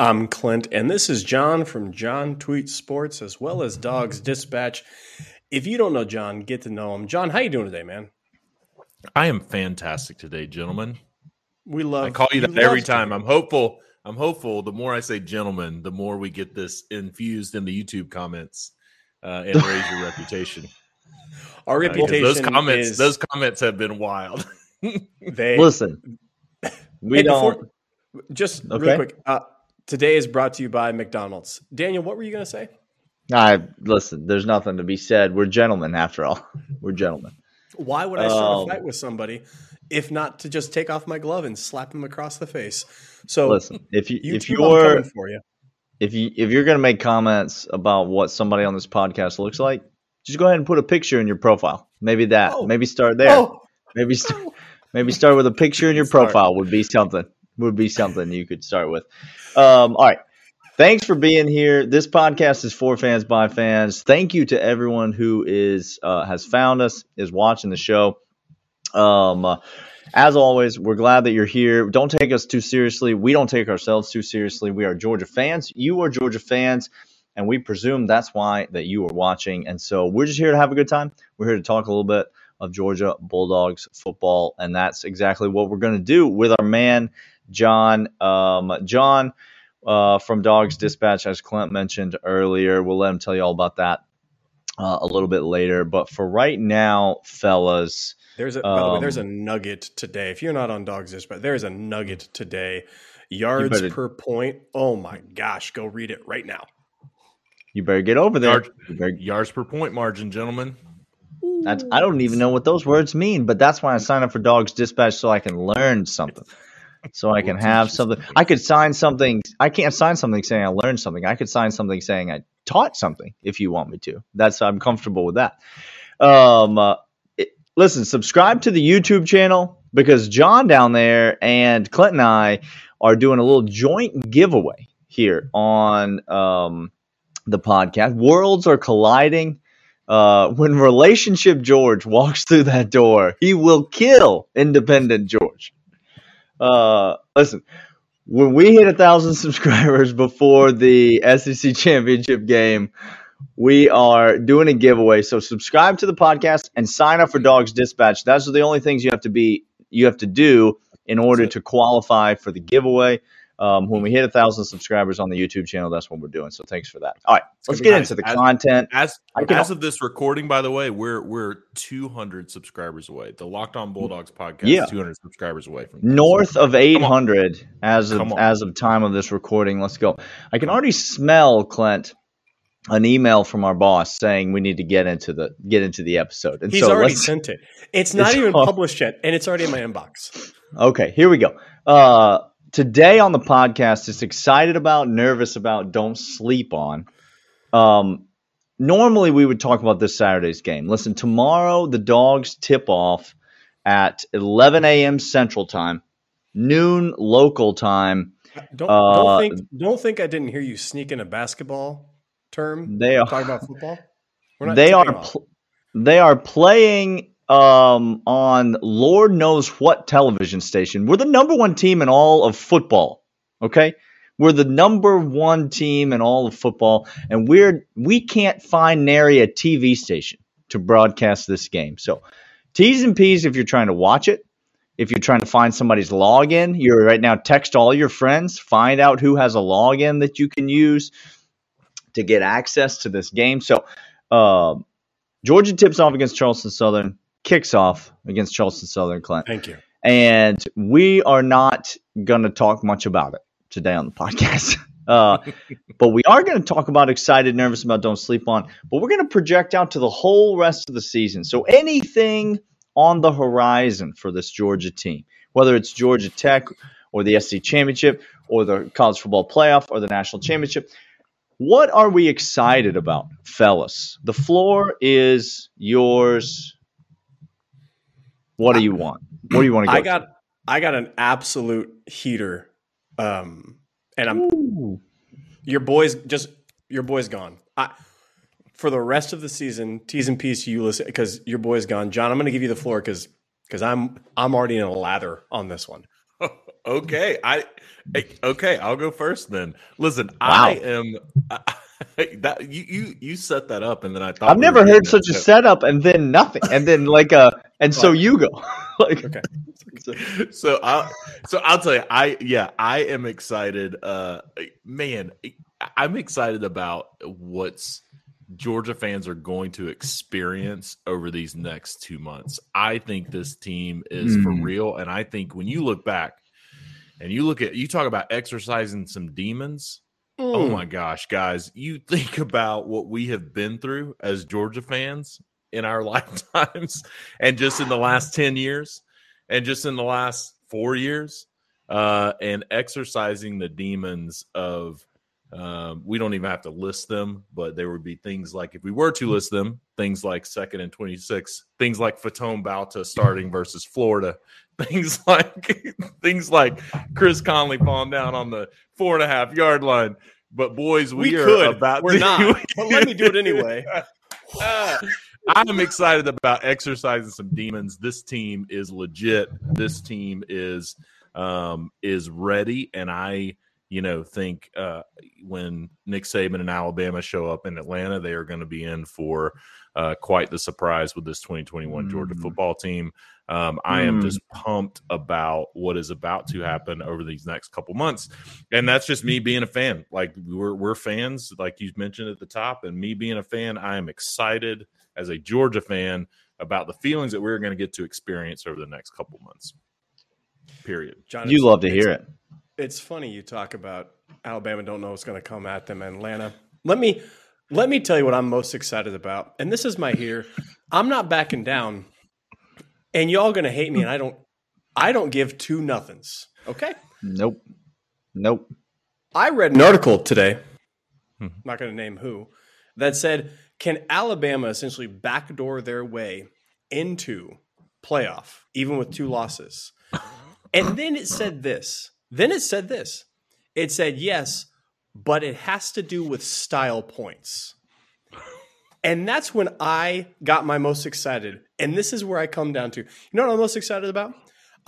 I'm Clint, and this is John from John Tweet Sports, as well as Dogs Dispatch. If you don't know John, get to know him. John, how you doing today, man? I am fantastic today, gentlemen. We love. I call you that every time. you. I'm hopeful. I'm hopeful. The more I say gentlemen, the more we get this infused in the YouTube comments uh, and raise your reputation. Our Uh, 'cause reputation. those comments, is those comments have been wild. they Listen, we Hey, don't. before- just Okay. real quick. Uh, today is brought to you by McDonald's. Daniel, what were you going to say? I listen. There's nothing to be said. We're gentlemen, after all. We're gentlemen. Why would I start Um, a fight with somebody if not to just take off my glove and slap him across the face? So Listen, if you YouTube, if you're coming for you. if you if you're gonna make comments about what somebody on this podcast looks like, just go ahead and put a picture in your profile. Maybe that. Oh. Maybe start there. Oh, Maybe st- maybe start with a picture in your profile would be something. Would be something you could start with. Um, all right. Thanks for being here. This podcast is for fans by fans. Thank you to everyone who is uh, has found us, is watching the show. Um, uh, as always, we're glad that you're here. Don't take us too seriously. We don't take ourselves too seriously. We are Georgia fans. You are Georgia fans, and we presume that's why that you are watching. And so we're just here to have a good time. We're here to talk a little bit of Georgia Bulldogs football, and that's exactly what we're going to do with our man John. Um, John uh, from Dogs Dispatch, as Clint mentioned earlier. We'll let him tell you all about that uh, a little bit later. But for right now, fellas. There's a, by the way, Um, there's a nugget today. If you're not on Dogs Dispatch, there's a nugget today. Yards better- per point. Oh my gosh, go read it right now. You better get over there. Yard- better- Yards per point margin, gentlemen. that's, I don't even know what those words mean, but that's why I signed up for Dogs Dispatch so I can learn something. So I can have something. I could sign something. I can't sign something saying I learned something. I could sign something saying I taught something if you want me to. That's I'm comfortable with that. Um, uh, it- listen, subscribe to the YouTube channel because John down there and Clint and I are doing a little joint giveaway here on um, the podcast. Worlds are colliding. Uh, when relationship George walks through that door, he will kill independent George. Uh, listen, when we hit a thousand subscribers before the SEC championship game, we are doing a giveaway. So subscribe to the podcast and sign up for Dogs Dispatch. Those are the only things you have to be you have to do in order to qualify for the giveaway. Um, when we hit a thousand subscribers on the YouTube channel, that's what we're doing. So thanks for that. All right, let's get be into the nice. content. As as of this recording, by the way, we're we're 200 subscribers away. The Locked On Bulldogs podcast Yeah. is 200 subscribers away from north of 800 as of as of time of this recording. Let's go. I can already smell Clint an email from our boss saying we need to get into the get into the episode. And He's so already sent it. It's not It's even published yet, and it's already in my inbox. Okay, here we go. Uh today on the podcast is excited about, nervous about, don't sleep on. Um normally we would talk about this Saturday's game. Listen, tomorrow the dogs tip off at 11 a.m. Central Time, noon local time. Don't, Uh, don't think don't think I didn't hear you sneak in a basketball term. They are talking about football. They are pl- they are playing um, on Lord knows what television station. We're the number one team in all of football. Okay, we're the number one team in all of football, and we're we can't find nary a TV station to broadcast this game. So, T's and P's if you're trying to watch it. If you're trying to find somebody's login, you're right now text all your friends, find out who has a login that you can use to get access to this game. So, um, Georgia tips off against Charleston Southern, kicks off against Charleston Southern, Clint. Thank you. And we are not going to talk much about it today on the podcast. Uh, but we are going to talk about excited, nervous about, don't sleep on. But we're going to project out to the whole rest of the season. So anything on the horizon for this Georgia team, whether it's Georgia Tech or the SC Championship or the College Football Playoff or the National Championship, what are we excited about, fellas? The floor is yours. What do you want? What do you want to go? I got I got an absolute heater. Um and I'm Ooh. your boy's just your boy's gone. I for the rest of the season, T's and P's to you listen because your boy's gone. John, I'm gonna give you the floor because because I'm I'm already in a lather on this one. okay, I okay. I'll go first then. Listen, Wow. I am that you you you set that up, and then I thought I've we never heard getting such a it. setup and then nothing, and then like a, and so you go. like, Okay. so I'll so I'll tell you, I yeah, I am excited. Uh, man, I'm excited about what's Georgia fans are going to experience over these next two months. I think this team is for Hmm. real, and I think when you look back and you look at you talk about exercising some demons. Oh Mm. my gosh, guys, you think about what we have been through as Georgia fans in our lifetimes and just in the last 10 years and just in the last four years uh, and exercising the demons of um, we don't even have to list them, but there would be things like if we were to list them, things like second and 26, things like Faton Bauta starting versus Florida, things like things like Chris Conley falling down on the four and a half yard line. But boys, we, We are could. about We're to- not. But let me do it anyway. Uh, I'm excited about exercising some demons. This team is legit. This team is um, is ready, and I, you know, think uh, when Nick Saban and Alabama show up in Atlanta, they are going to be in for uh, quite the surprise with this 2021 Georgia Mm. football team. Um, I am Mm. just pumped about what is about to happen over these next couple months, and that's just me being a fan. Like we're we're fans, like you mentioned at the top, and me being a fan, I am excited as a Georgia fan about the feelings that we're going to get to experience over the next couple months. Period. John, you love to hear it. It's funny you talk about Alabama don't know what's going to come at them in Atlanta. Let me let me tell you what I'm most excited about. And this is my here. I'm not backing down. And y'all going to hate me and I don't I don't give two nothings. Okay? Nope. Nope. I read an article today, Hmm. not going to name who, that said, can Alabama essentially backdoor their way into playoff, even with two losses? And then it said this. Then it said this. It said, yes, but it has to do with style points. And that's when I got my most excited. And this is where I come down to. You know what I'm most excited about?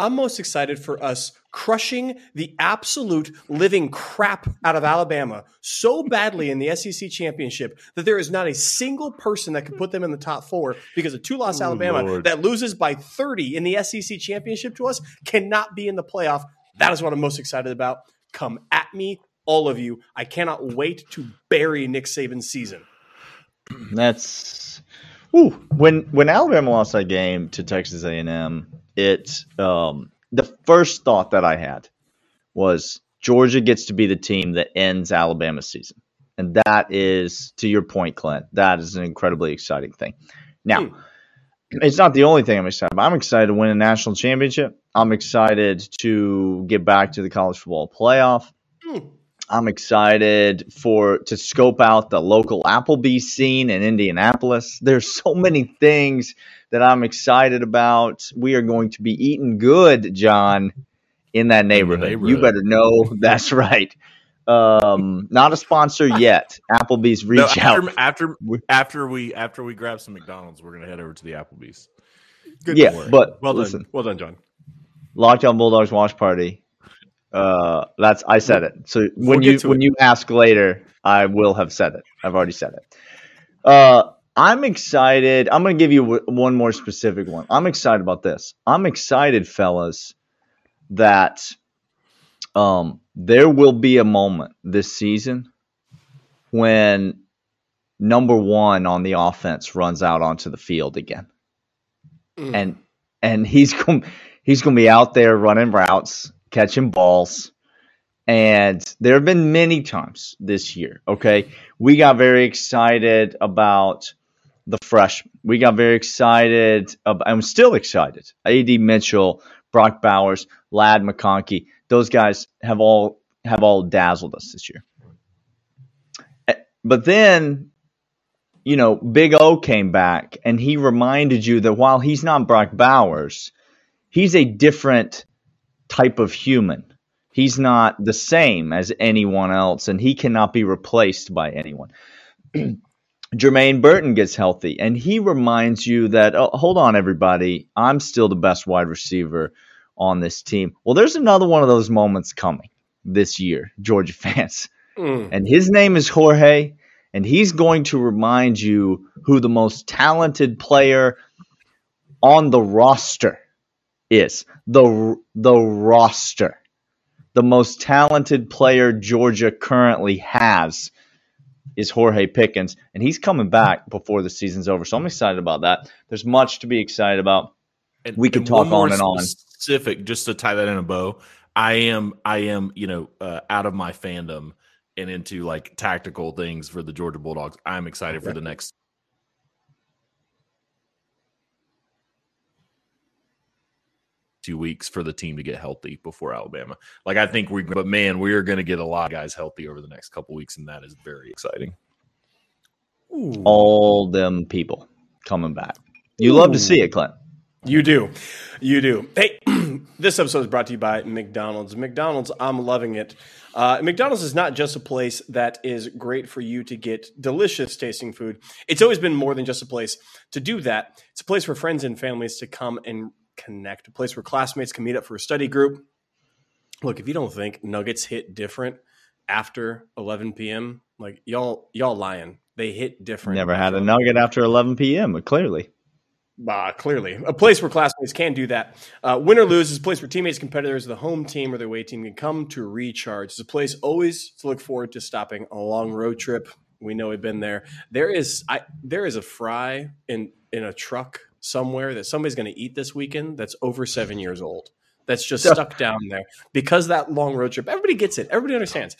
I'm most excited for us crushing the absolute living crap out of Alabama so badly in the SEC championship that there is not a single person that can put them in the top four because a two loss Oh, Alabama Lord. that loses by 30 in the SEC championship to us cannot be in the playoff. That is what I'm most excited about. Come at me, all of you. I cannot wait to bury Nick Saban's season. That's Ooh, when when Alabama lost that game to Texas A&M, it um, the first thought that I had was Georgia gets to be the team that ends Alabama's season, and that is to your point, Clint. That is an incredibly exciting thing. Now, Hmm. it's not the only thing I'm excited about. I'm excited to win a national championship. I'm excited to get back to the college football playoff. Hmm. I'm excited for to scope out the local Applebee's scene in Indianapolis. There's so many things that I'm excited about. We are going to be eating good, John, in that neighborhood. You neighborhood. better know that's right. Um, not a sponsor yet. Applebee's reach No, out. after, after after we after we grab some McDonald's, we're gonna head over to the Applebee's. Good Yeah, but well listen, done. Well done, John. Locked On Bulldogs watch party. Uh, that's I said it. So when We'll you when it. you ask later, I will have said it. I've already said it. Uh, I'm excited. I'm going to give you w- one more specific one. I'm excited about this. I'm excited, fellas, that um there will be a moment this season when number one on the offense runs out onto the field again Mm. and and he's going he's going to be out there running routes, catching balls. And there have been many times this year, okay? We got very excited about the freshman. We got very excited about, I'm still excited. AD Mitchell, Brock Bowers, Ladd McConkey, those guys have all have all dazzled us this year. But then, you know, Big O came back and he reminded you that while he's not Brock Bowers, he's a different type of human. He's not the same as anyone else, and he cannot be replaced by anyone. Jermaine Burton gets healthy, and he reminds you that, oh, hold on, everybody, I'm still the best wide receiver on this team. Well, there's another one of those moments coming this year, Georgia fans. Mm. And his name is Jorge, and he's going to remind you who the most talented player on the roster is. The, the roster. The most talented player Georgia currently has is Jorge Pickens, and he's coming back before the season's over. So I'm excited about that. There's much to be excited about. And, we could talk on and on. Specific, just to tie that in a bow. I am, I am, you know, uh, out of my fandom and into like tactical things for the Georgia Bulldogs. I'm excited for the next two weeks for the team to get healthy before Alabama. Like I think we, but man, we are going to get a lot of guys healthy over the next couple weeks, and that is very exciting. Ooh. All them people coming back. You Ooh. love to see it, Clint. You do. You do. Hey, this episode is brought to you by McDonald's. McDonald's, I'm loving it. Uh, McDonald's is not just a place that is great for you to get delicious tasting food. It's always been more than just a place to do that. It's a place for friends and families to come and connect, a place where classmates can meet up for a study group. Look, if you don't think nuggets hit different after 11 p.m., like y'all, y'all lying. They hit different. Never had a nugget after 11 p.m. but Clearly. Uh, clearly, a place where classmates can do that. Uh, win or lose is a place where teammates, competitors, the home team, or the away team can come to recharge. It's a place always to look forward to stopping on a long road trip. We know we've been there. There is, I there is a fry in in a truck somewhere that somebody's going to eat this weekend that's over seven years old. That's just stuck down there because that long road trip. Everybody gets it. Everybody understands.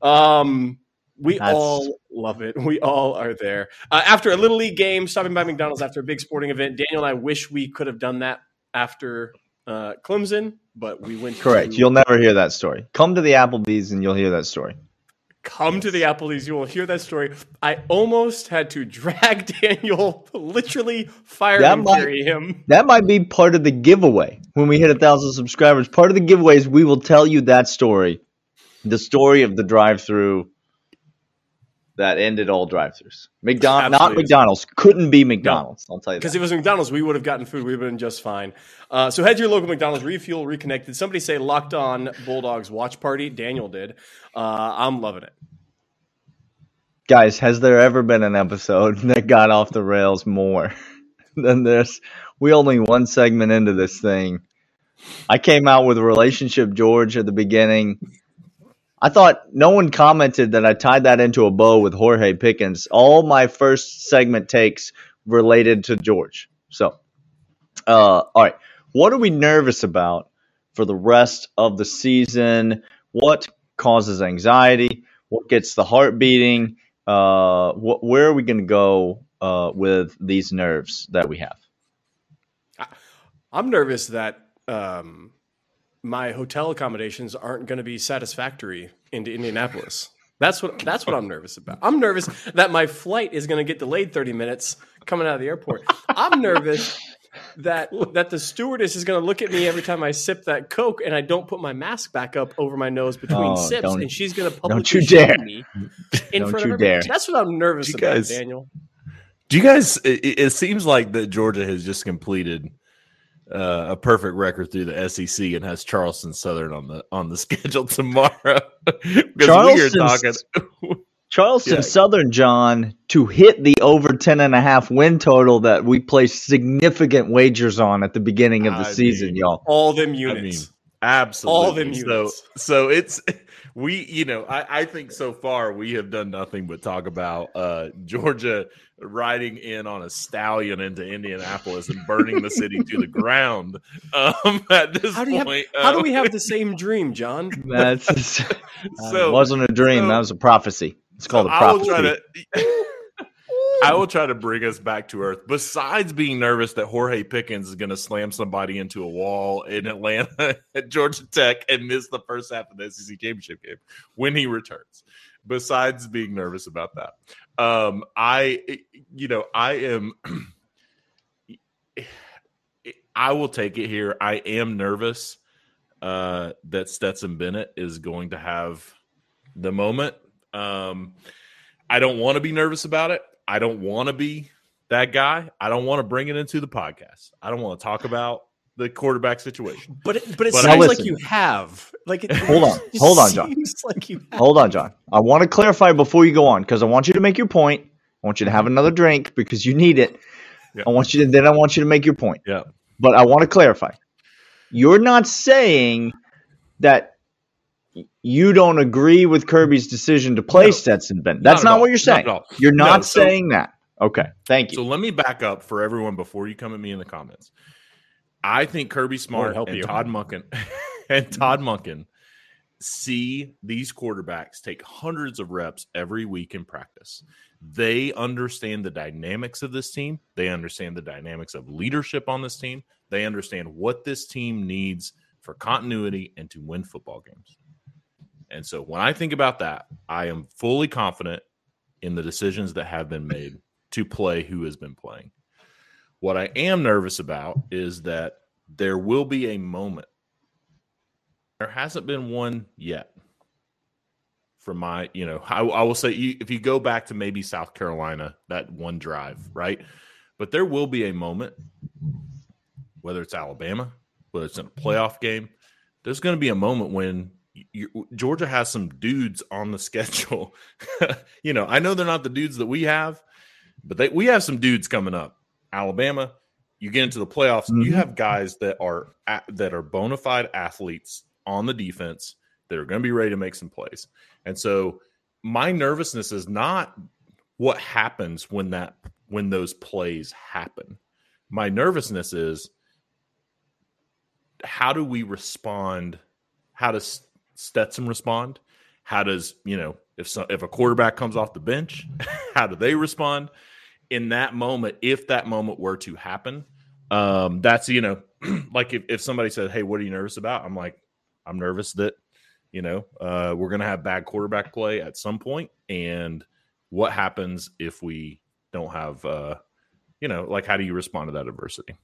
Um, we That's... all love it. We all are there. Uh, after a little league game, stopping by McDonald's after a big sporting event. Daniel and I wish we could have done that after uh, Clemson, but we went. Correct. To... You'll never hear that story. Come to the Applebee's and you'll hear that story come to the Applebee's, you will hear that story. I almost had to drag Daniel, literally fire that him, might, carry him. That might be part of the giveaway when we hit a thousand subscribers. Part of the giveaway is we will tell you that story, the story of the drive-through that ended all drive-throughs. McDonald's, not McDonald's, couldn't be McDonald's. No. I'll tell you because if it was McDonald's, we would have gotten food. We'd have been just fine. Uh, so head to your local McDonald's, refuel, reconnect. Did Somebody say locked on Bulldogs watch party. Daniel did. Uh, I'm loving it. Guys, has there ever been an episode that got off the rails more than this? We only one segment into this thing. I came out with a relationship George at the beginning. I thought no one commented that I tied that into a bow with Jorge Pickens. All my first segment takes related to George. So, uh, all right. What are we nervous about for the rest of the season? What causes anxiety? What gets the heart beating? Uh, wh- where are we going to go uh, with these nerves that we have? I'm nervous that um, my hotel accommodations aren't going to be satisfactory into Indianapolis. That's what that's what I'm nervous about. I'm nervous that my flight is going to get delayed 30 minutes coming out of the airport. I'm nervous that that the stewardess is going to look at me every time I sip that Coke and I don't put my mask back up over my nose between oh, sips, and she's going to publicly don't you dare. me in don't front you of everybody. Dare. That's what I'm nervous about, guys, Daniel. Do you guys? It, it, seems like that Georgia has just completed uh, a perfect record through the SEC and has Charleston Southern on the on the schedule tomorrow. because we are talking. Charleston yeah. Southern, John, to hit the over 10 and a half win total that we placed significant wagers on at the beginning of the I season, mean, y'all. All them units. I mean, absolutely. All them units. So, so it's we, you know, I, I think so far we have done nothing but talk about uh, Georgia riding in on a stallion into Indianapolis and burning the city to the ground. Um, at this how point, have, how do we have the same dream, John? That's so, it wasn't a dream. So, that was a prophecy. It's called so a prophecy. I will try to. Bring us back to earth. Besides being nervous that Jorge Pickens is going to slam somebody into a wall in Atlanta at Georgia Tech and miss the first half of the SEC championship game when he returns, besides being nervous about that, um, I, you know, I am. I will take it here. I am nervous uh, that Stetson Bennett is going to have the moment. Um, I don't want to be nervous about it. I don't want to be that guy. I don't want to bring it into the podcast. I don't want to talk about the quarterback situation. But it, but it But sounds I- like you have. Like it, Hold on. it Hold on, John. Like you have. Hold on, John. I want to clarify before you go on because I want you to make your point. I want you to have another drink because you need it. Yeah. I want you to then I want you to make your point. Yeah. But I want to clarify. You're not saying that y- you don't agree with Kirby's decision to play No. Stetson Bennett. That's Not not, what you're saying. at all. You're No, not so- saying that. Okay. Thank you. So let me back up for everyone before you come at me in the comments. I think Kirby Smart help and you. Todd Monken and Todd Monken see these quarterbacks take hundreds of reps every week in practice. They understand the dynamics of this team. They understand the dynamics of leadership on this team. They understand what this team needs for continuity and to win football games. And so when I think about that, I am fully confident in the decisions that have been made to play who has been playing. What I am nervous about is that there will be a moment. There hasn't been one yet. For my, you know, I, I will say you- if you go back to maybe South Carolina, that one drive, right? But there will be a moment, whether it's Alabama, whether it's in a playoff game, there's going to be a moment when Georgia has some dudes on the schedule. you know, I know they're not the dudes that we have, but they, we have some dudes coming up. Alabama, you get into the playoffs, you Mhm. have guys that are that are bona fide athletes on the defense that are going to be ready to make some plays. And so my nervousness is not what happens when that when those plays happen. My nervousness is how do we respond? How does Stetson respond? How does you know if so, if a quarterback comes off the bench, how do they respond in that moment? If that moment were to happen, um, that's you know like if, if somebody said, "Hey, what are you nervous about?" I'm like, I'm nervous that you know uh, we're to have bad quarterback play at some point, and what happens if we don't have uh, you know like how do you respond to that adversity?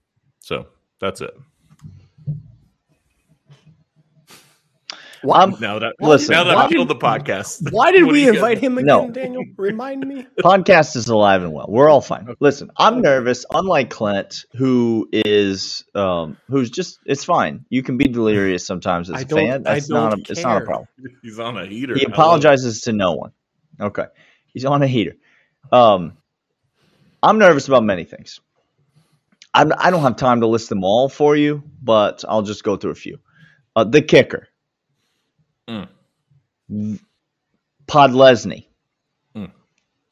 So that's it. Um, Now that Listen, now that why I killed the podcast, Why did we you invite guys- him again, No. Daniel? Remind me. podcast is alive and well. We're all fine. Listen, I'm nervous. Unlike Clint, who is, um, who's just, it's fine. You can be delirious sometimes as I a don't- fan. I That's not a, don't it's not a problem. He's on a heater. He I love it. apologizes to no one. Okay, he's on a heater. Um, I'm nervous about many things. I'm, I don't have time to list them all for you, but I'll just go through a few. Uh, the kicker, Mm. Podlesny, Mm.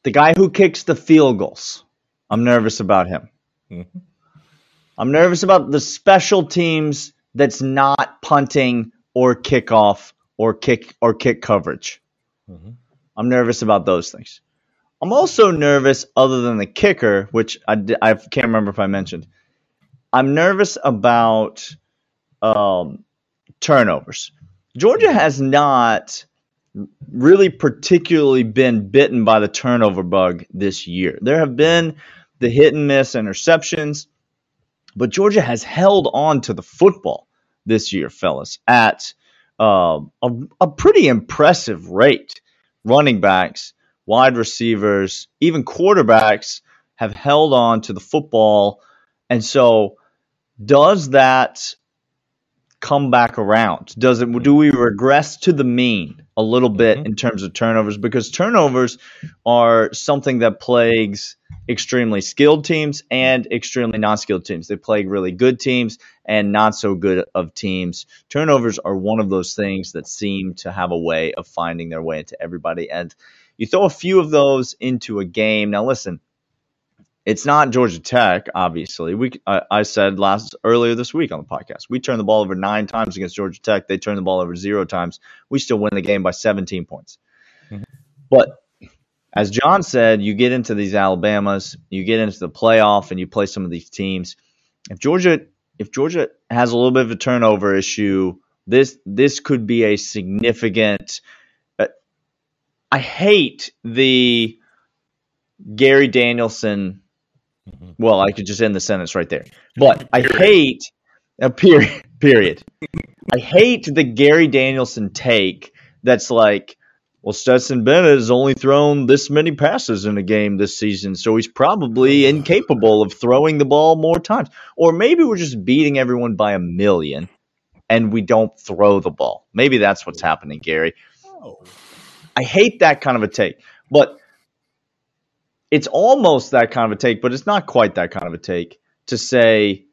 the guy who kicks the field goals. I'm nervous about him. Mhm. I'm nervous about the special teams that's not punting or kickoff or kick or kick coverage. Mhm. I'm nervous about those things. I'm also nervous, other than the kicker, which I, I can't remember if I mentioned. I'm nervous about um, turnovers. Georgia has not really particularly been bitten by the turnover bug this year. There have been the hit and miss interceptions, but Georgia has held on to the football this year, fellas, at uh, a, a pretty impressive rate. Running backs, wide receivers, even quarterbacks have held on to the football. And so, does that come back around? Does it do we regress to the mean a little bit Mhm. in terms of turnovers? Because turnovers are something that plagues extremely skilled teams and extremely non-skilled teams. They plague really good teams and not so good of teams. Turnovers are one of those things that seem to have a way of finding their way into everybody. And you throw a few of those into a game. Now, listen, it's not Georgia Tech, obviously. We I, I said last earlier this week on the podcast, we turned the ball over nine times against Georgia Tech. They turned the ball over zero times. We still win the game by 17 points. Mhm. But as John said, you get into these Alabamas, you get into the playoff, and you play some of these teams. If Georgia, if Georgia has a little bit of a turnover issue, this this could be a significant. uh, I hate the Gary Danielson. Mhm. Well, I could just end the sentence right there. But I hate a period. Period. I hate the Gary Danielson take. That's like, well, Stetson Bennett has only thrown this many passes in a game this season, so he's probably incapable of throwing the ball more times. Or maybe we're just beating everyone by a million, and we don't throw the ball. Maybe that's what's happening, Gary. I hate that kind of a take, but it's almost that kind of a take, but it's not quite that kind of a take to say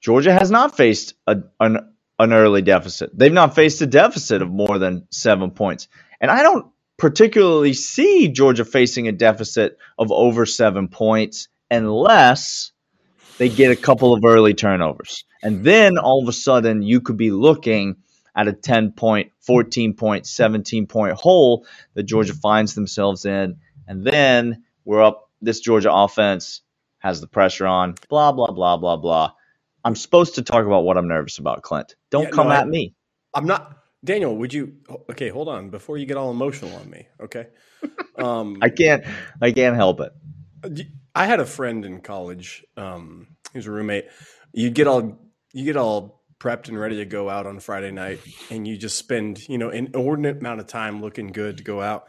Georgia has not faced a, an, an early deficit. They've not faced a deficit of more than seven points. And I don't particularly see Georgia facing a deficit of over seven points unless they get a couple of early turnovers. And then all of a sudden, you could be looking at a 10 point, 14 point, 17 point hole that Georgia finds themselves in. And then we're up. This Georgia offense has the pressure on, blah, blah, blah, blah, blah. I'm supposed to talk about what I'm nervous about, Clint. Don't Yeah, come no, I- at me. I'm not Daniel. Would you? Okay, hold on before you get all emotional on me. Okay. Um, I can't I can't help it. I had a friend in college. Um, he was a roommate. You get all you get all prepped and ready to go out on Friday night, and you just spend you know an inordinate amount of time looking good to go out.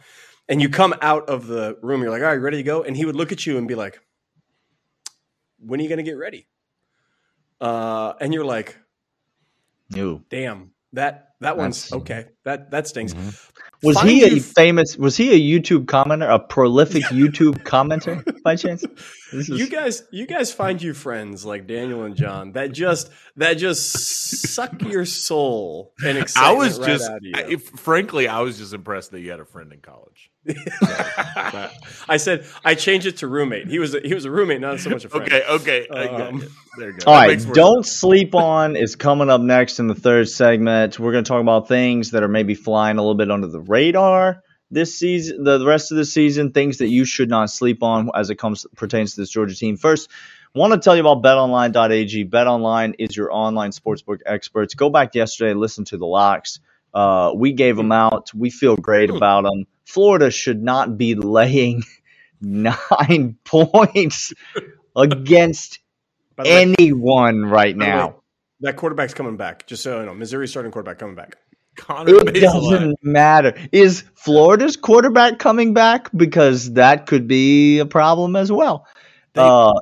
And you come out of the room, you're like, "All right, ready to go?" And he would look at you and be like, "When are you going to get ready?" Uh, and you're like, Ew. "Damn, that that one's okay. That that stings." Was Find he a famous? Was he a YouTube commenter? A prolific YouTube commenter by chance? This is, you guys you guys find you friends like Daniel and John that just that just suck your soul and I was right just, out of you. I- if, frankly, I was just impressed that you had a friend in college. I said I changed it to roommate. He was a, he was a roommate, not so much a friend. Okay, okay, I Um, there you go. All That right, don't sleep on is coming up next in the third segment. We're going to talk about things that are maybe flying a little bit under the radar this season, the rest of the season, things that you should not sleep on as it comes pertains to this Georgia team. First, want to tell you about betonline.ag. BetOnline is your online sportsbook experts. Go back yesterday, listen to the locks. Uh, we gave them out. We feel great about them. Florida should not be laying nine points against the way, anyone right the way, now. that quarterback's coming back. Just so you know, Missouri starting quarterback coming back. Connor It doesn't matter. Is Florida's quarterback coming back? Because that could be a problem as well. They- uh,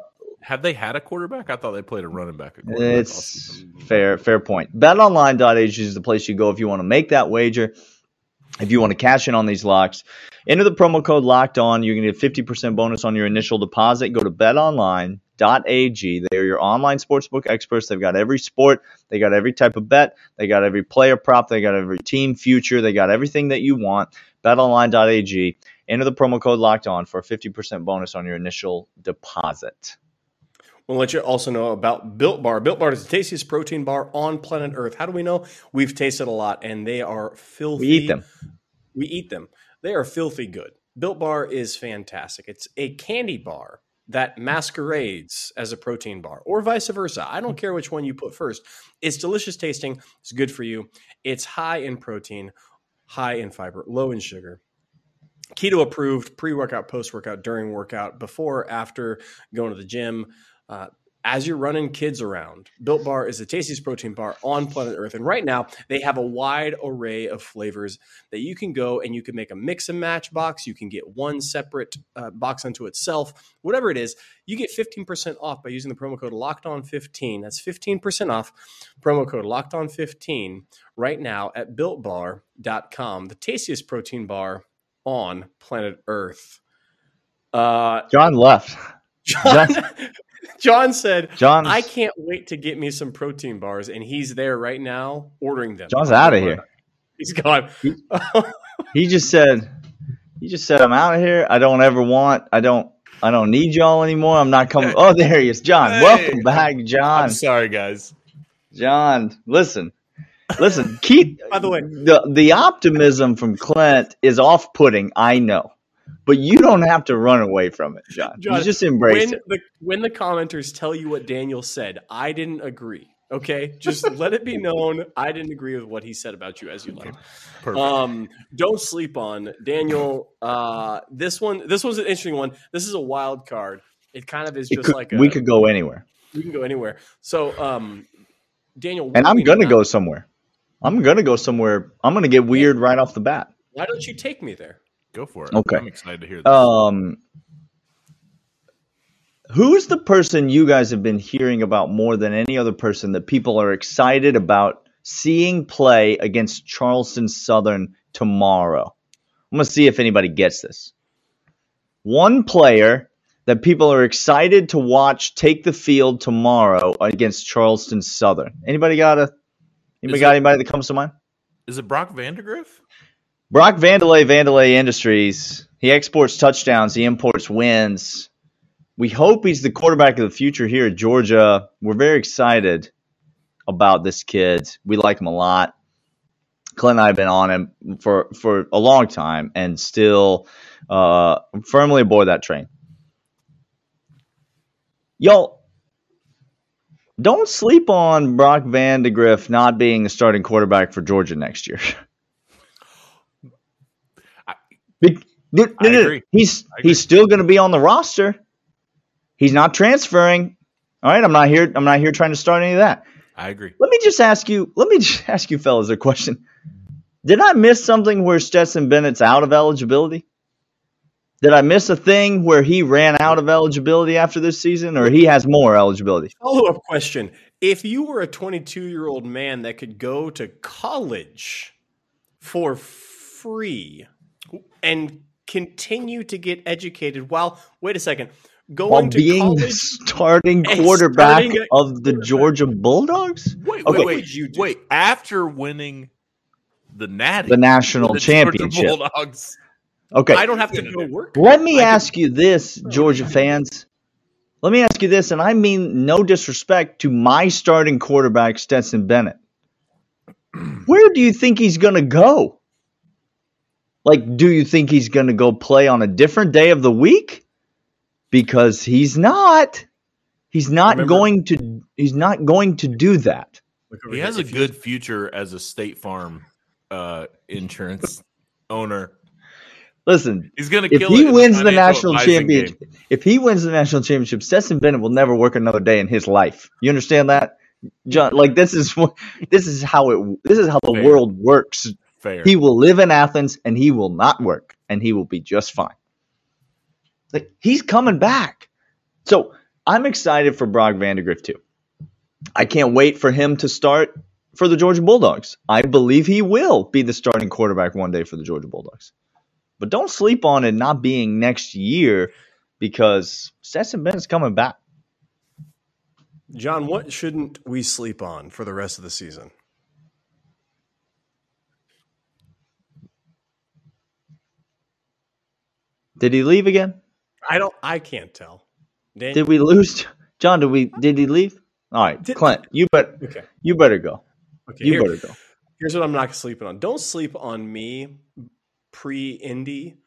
Have they had a quarterback? I thought they played a running back. quarterback it's fair, fair point. BetOnline.ag is the place you go if you want to make that wager. If you want to cash in on these locks, enter the promo code Locked On. You're going to get 50% bonus on your initial deposit. Go to BetOnline.ag. They're your online sportsbook experts. They've got every sport. They got every type of bet. They got every player prop. They got every team future. They got everything that you want. BetOnline.ag. Enter the promo code Locked On for a 50% bonus on your initial deposit. We'll let you also know about Built Bar. Built Bar is the tastiest protein bar on planet Earth. How do we know? We've tasted a lot, and they are filthy. We eat them. We eat them. They are filthy good. Built Bar is fantastic. It's a candy bar that masquerades as a protein bar, or vice versa. I don't care which one you put first. It's delicious tasting. It's good for you. It's high in protein, high in fiber, low in sugar. Keto approved, pre workout, post workout, during workout, before, after going to the gym. Uh, as you're running kids around, Built Bar is the tastiest protein bar on planet Earth. And right now, they have a wide array of flavors that you can go and you can make a mix and match box. You can get one separate uh, box unto itself. Whatever it is, you get 15% off by using the promo code Locked On 15. That's 15% off. Promo code Locked On 15 right now at builtbar.com, the tastiest protein bar on planet Earth. Uh, John left. John, John said, "John, I can't wait to get me some protein bars, and he's there right now ordering them. John's out of here. He's gone. He just said, he just said, I'm out of here. I don't ever want, I don't, I don't need y'all anymore. I'm not coming. Oh, there he is. John, Hey. welcome back, John. I'm sorry, guys. John, listen, listen, keep, By the way- the, the optimism from Clint is off putting. I know, but you don't have to run away from it, John. John, you just embrace when it. the when the commenters tell you what Daniel said, I didn't agree. Okay, just let it be known I didn't agree with what he said about you as you like. Perfect. Um, don't sleep on Daniel. Uh, this one, this one's an interesting one. This is a wild card. It kind of is It just could- like a, we could go anywhere, we can go anywhere. So, um, Daniel, and I'm gonna not- go somewhere. I'm gonna go somewhere. I'm gonna get weird right off the bat. Why don't you take me there? Go for it. okay. I'm excited to hear this. Um, who's the person you guys have been hearing about more than any other person that people are excited about seeing play against Charleston Southern tomorrow? I'm gonna see if anybody gets this. One player that people are excited to watch take the field tomorrow against Charleston Southern. Anybody got a? Anybody Is got it- anybody that comes to mind? Is it Brock Vandagriff? Brock Vandelay, Vandelay Industries. He exports touchdowns. He imports wins. We hope he's the quarterback of the future here at Georgia. We're very excited about this kid. We like him a lot. Clint and I have been on him for, for a long time and still uh, firmly aboard that train. Y'all, don't sleep on Brock Vandagriff not being the starting quarterback for Georgia next year. I- Big- no, no, I no, no. agree. He's I agree. he's still going to be on the roster. He's not transferring. All right, I'm not here. I'm not here trying to start any of that. I agree. Let me just ask you. Let me just ask you, fellas, a question. Did I miss something where Stetson Bennett's out of eligibility? Did I miss a thing where he ran out of eligibility after this season, or he has more eligibility? Follow up question: If you were a 22 year old man that could go to college for free and continue to get educated while wait a second going While to being the college starting quarterback starting at of the. Georgia Bulldogs, Wait, Okay. wait, wait. you do? Wait, after winning the Natty, the national with the Georgia championship. Bulldogs. Okay, I don't have to go work. Let me I could- ask you this, oh, Georgia fans. Let me ask you this, and I mean no disrespect to my starting quarterback, Stetson Bennett. Where do you think he's going to go? Like, do you think he's going to go play on a different day of the week? Because he's not. He's not Remember- going to. He's not going to do that. He has a good future as a State Farm uh, insurance owner. Listen, He's going to if kill he it wins the financial national championship, game. if he wins the national championship, Stetson Bennett will never work another day in his life. You understand that, John? Like this is what this is how it this is how the Fair. world works. Fair. He will live in Athens and he will not work and he will be just fine. Like he's coming back. So I'm excited for Brock Vandagriff too. I can't wait for him to start for the Georgia Bulldogs. I believe he will be the starting quarterback one day for the Georgia Bulldogs. But don't sleep on it not being next year because Stetson Bennett's coming back. John, what shouldn't we sleep on for the rest of the season? Did he leave again? I don't. I can't tell. Did we lose? John, did we did he leave? All right, Did- Clint, you bet okay. you better go. Okay. You here- better go. Here's what I'm not sleeping on. Don't sleep on me pre Indy,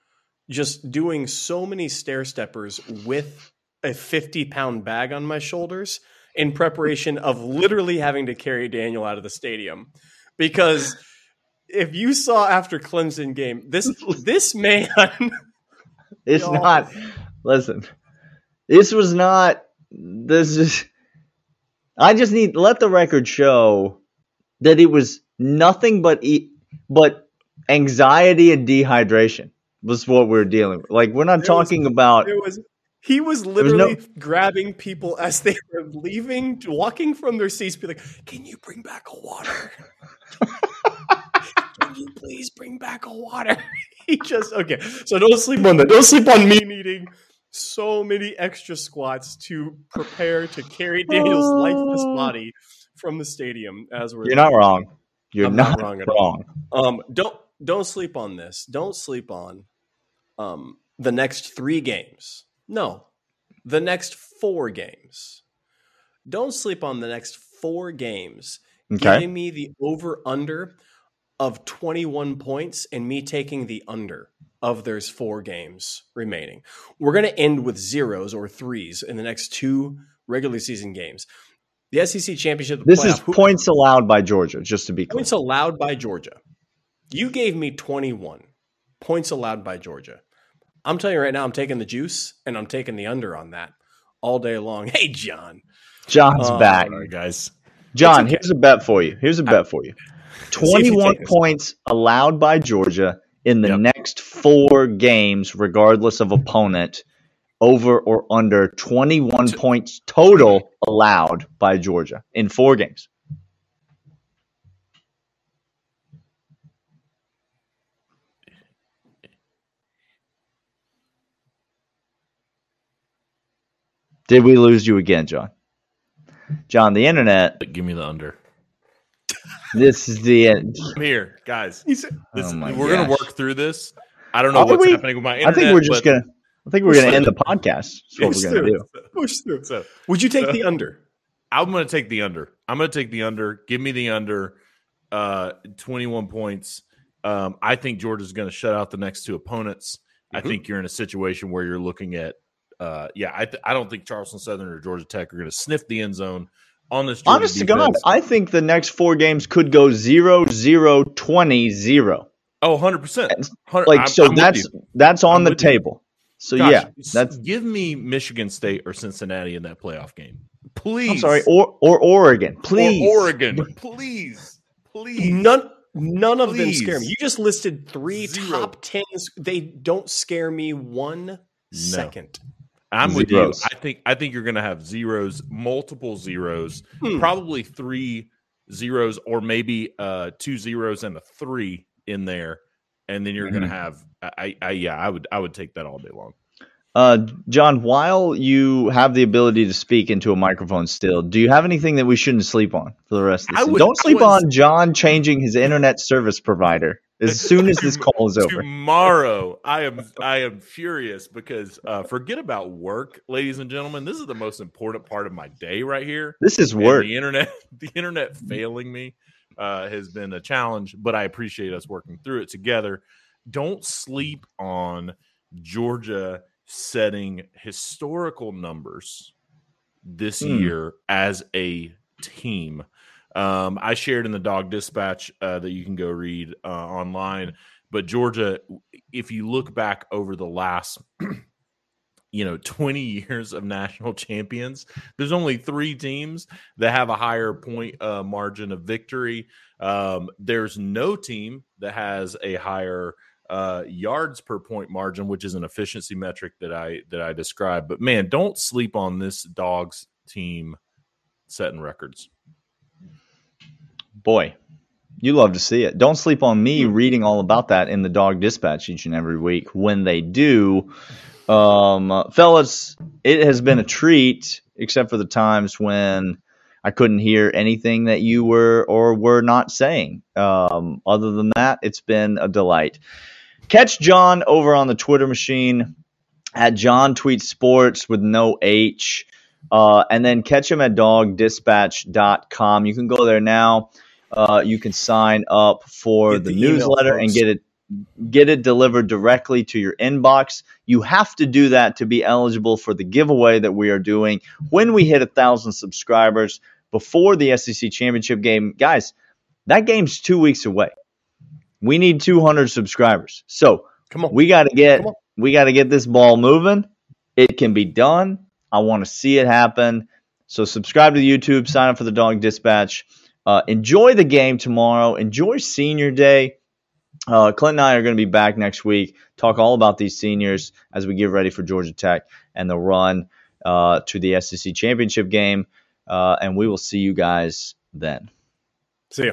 just doing so many stair steppers with a 50 pound bag on my shoulders in preparation of literally having to carry Daniel out of the stadium. Because if you saw after Clemson game, this this man It's Y'all- not. Listen, this was not. This is. I just need let the record show that it was nothing but e- but anxiety and dehydration was what we are dealing with. Like we're not There was- talking about. It was he was was literally no- grabbing people as they were leaving, walking from their seats, be like, "Can you bring back a water? Can you please bring back a water?" he just okay. So don't sleep on that. Don't sleep on me needing so many extra squats to prepare to carry Daniel's lifeless body from the stadium as we're You're not wrong. You're not, not wrong wrong. at all. Um, don't don't sleep on this. Don't sleep on um, the next three games. No, the next four games. Don't sleep on the next four games. Okay. Giving me the over under of 21 points and me taking the under of there's four games remaining. We're going to end with zeros or threes in the next two regular season games. The SEC championship. the This is who- points allowed by Georgia, just to be clear. points allowed by Georgia. You gave me 21 points allowed by Georgia. I'm telling you right now, I'm taking the juice and I'm taking the under on that all day long. Hey, John. John's Um, back. All right, guys. John, okay. here's a bet for you. Here's a bet for you. See if you 21 points allowed by Georgia in the Yep. next four games, regardless of opponent, over or under 21 T- points total allowed by Georgia in four games. Did we lose you again, John? John, the internet. Give me the under. This is the end. I'm here, guys. He This, Oh we're gonna work through this. I don't know Are what's we? happening with my internet. I think we're just gonna. I think we're gonna end the podcast. That's what we're gonna through. do. Push through. So, Would you take the under? I'm going to take the under. I'm going to take the under. Give me the under. Uh, 21 points. Um, I think Georgia's going to shut out the next two opponents. I Mhm. think you're in a situation where you're looking at, uh, yeah, I, th- I don't think Charleston Southern or Georgia Tech are going to sniff the end zone on this. Georgia Honest to God. I think the next four games could go 0 0 20 0. oh, 100 percent. Like so that's that's on I'm the with you. table. So yeah, that's give me Michigan State or Cincinnati in that playoff game, please. I'm sorry, or or Oregon, please. Or Oregon, please, please. None none of them scare me. You just listed three Zero. top tens. They don't scare me one second. I'm with you. I think I think you're going to have zeros, multiple zeros, Hmm. probably three zeros, or maybe uh, two zeros and a three in there, and then you're going to have. I, I yeah, I would I would take that all day long. Uh, John, while you have the ability to speak into a microphone still, do you have anything that we shouldn't sleep on for the rest of I this? would- Don't sleep would- on John changing his internet service provider as soon as this call is over. Tomorrow, I am I am furious because uh, forget about work, ladies and gentlemen. This is the most important part of my day right here. This is And work. The internet, the internet failing me uh, has been a challenge, but I appreciate us working through it together. Don't sleep on Georgia setting historical numbers this Hmm. year as a team. Um, I shared in the Dog Dispatch uh, that you can go read uh, online. But Georgia, if you look back over the last you know 20 years of national champions there's only three teams that have a higher point uh, margin of victory um, there's no team that has a higher uh, yards per point margin which is an efficiency metric that i that i described but man don't sleep on this dogs team setting records Boy, you love to see it. Don't sleep on me reading all about that in the Dog Dispatch each and every week. When they do, um, fellas, it has been a treat, except for the times when I couldn't hear anything that you were or were not saying. Um, other than that, it's been a delight. Catch John over on the Twitter machine at John Tweet Sports with no H. Uh, and then catch him at dogdispatch.com. You can go there now. Uh, you can sign up for the, the newsletter and get it get it delivered directly to your inbox. You have to do that to be eligible for the giveaway that we are doing when we hit a thousand subscribers before the SEC championship game. Guys, that game's two weeks away. We need 200 subscribers. So Come on. we got to get we got to get this ball moving. It can be done. I want to see it happen. So subscribe to the YouTube, sign up for the Dog Dispatch. Uh, enjoy the game tomorrow. Enjoy Senior Day. Uh, Clint and I are going to be back next week. Talk all about these seniors as we get ready for Georgia Tech and the run uh, to the SEC championship game. Uh, and we will see you guys then. See ya.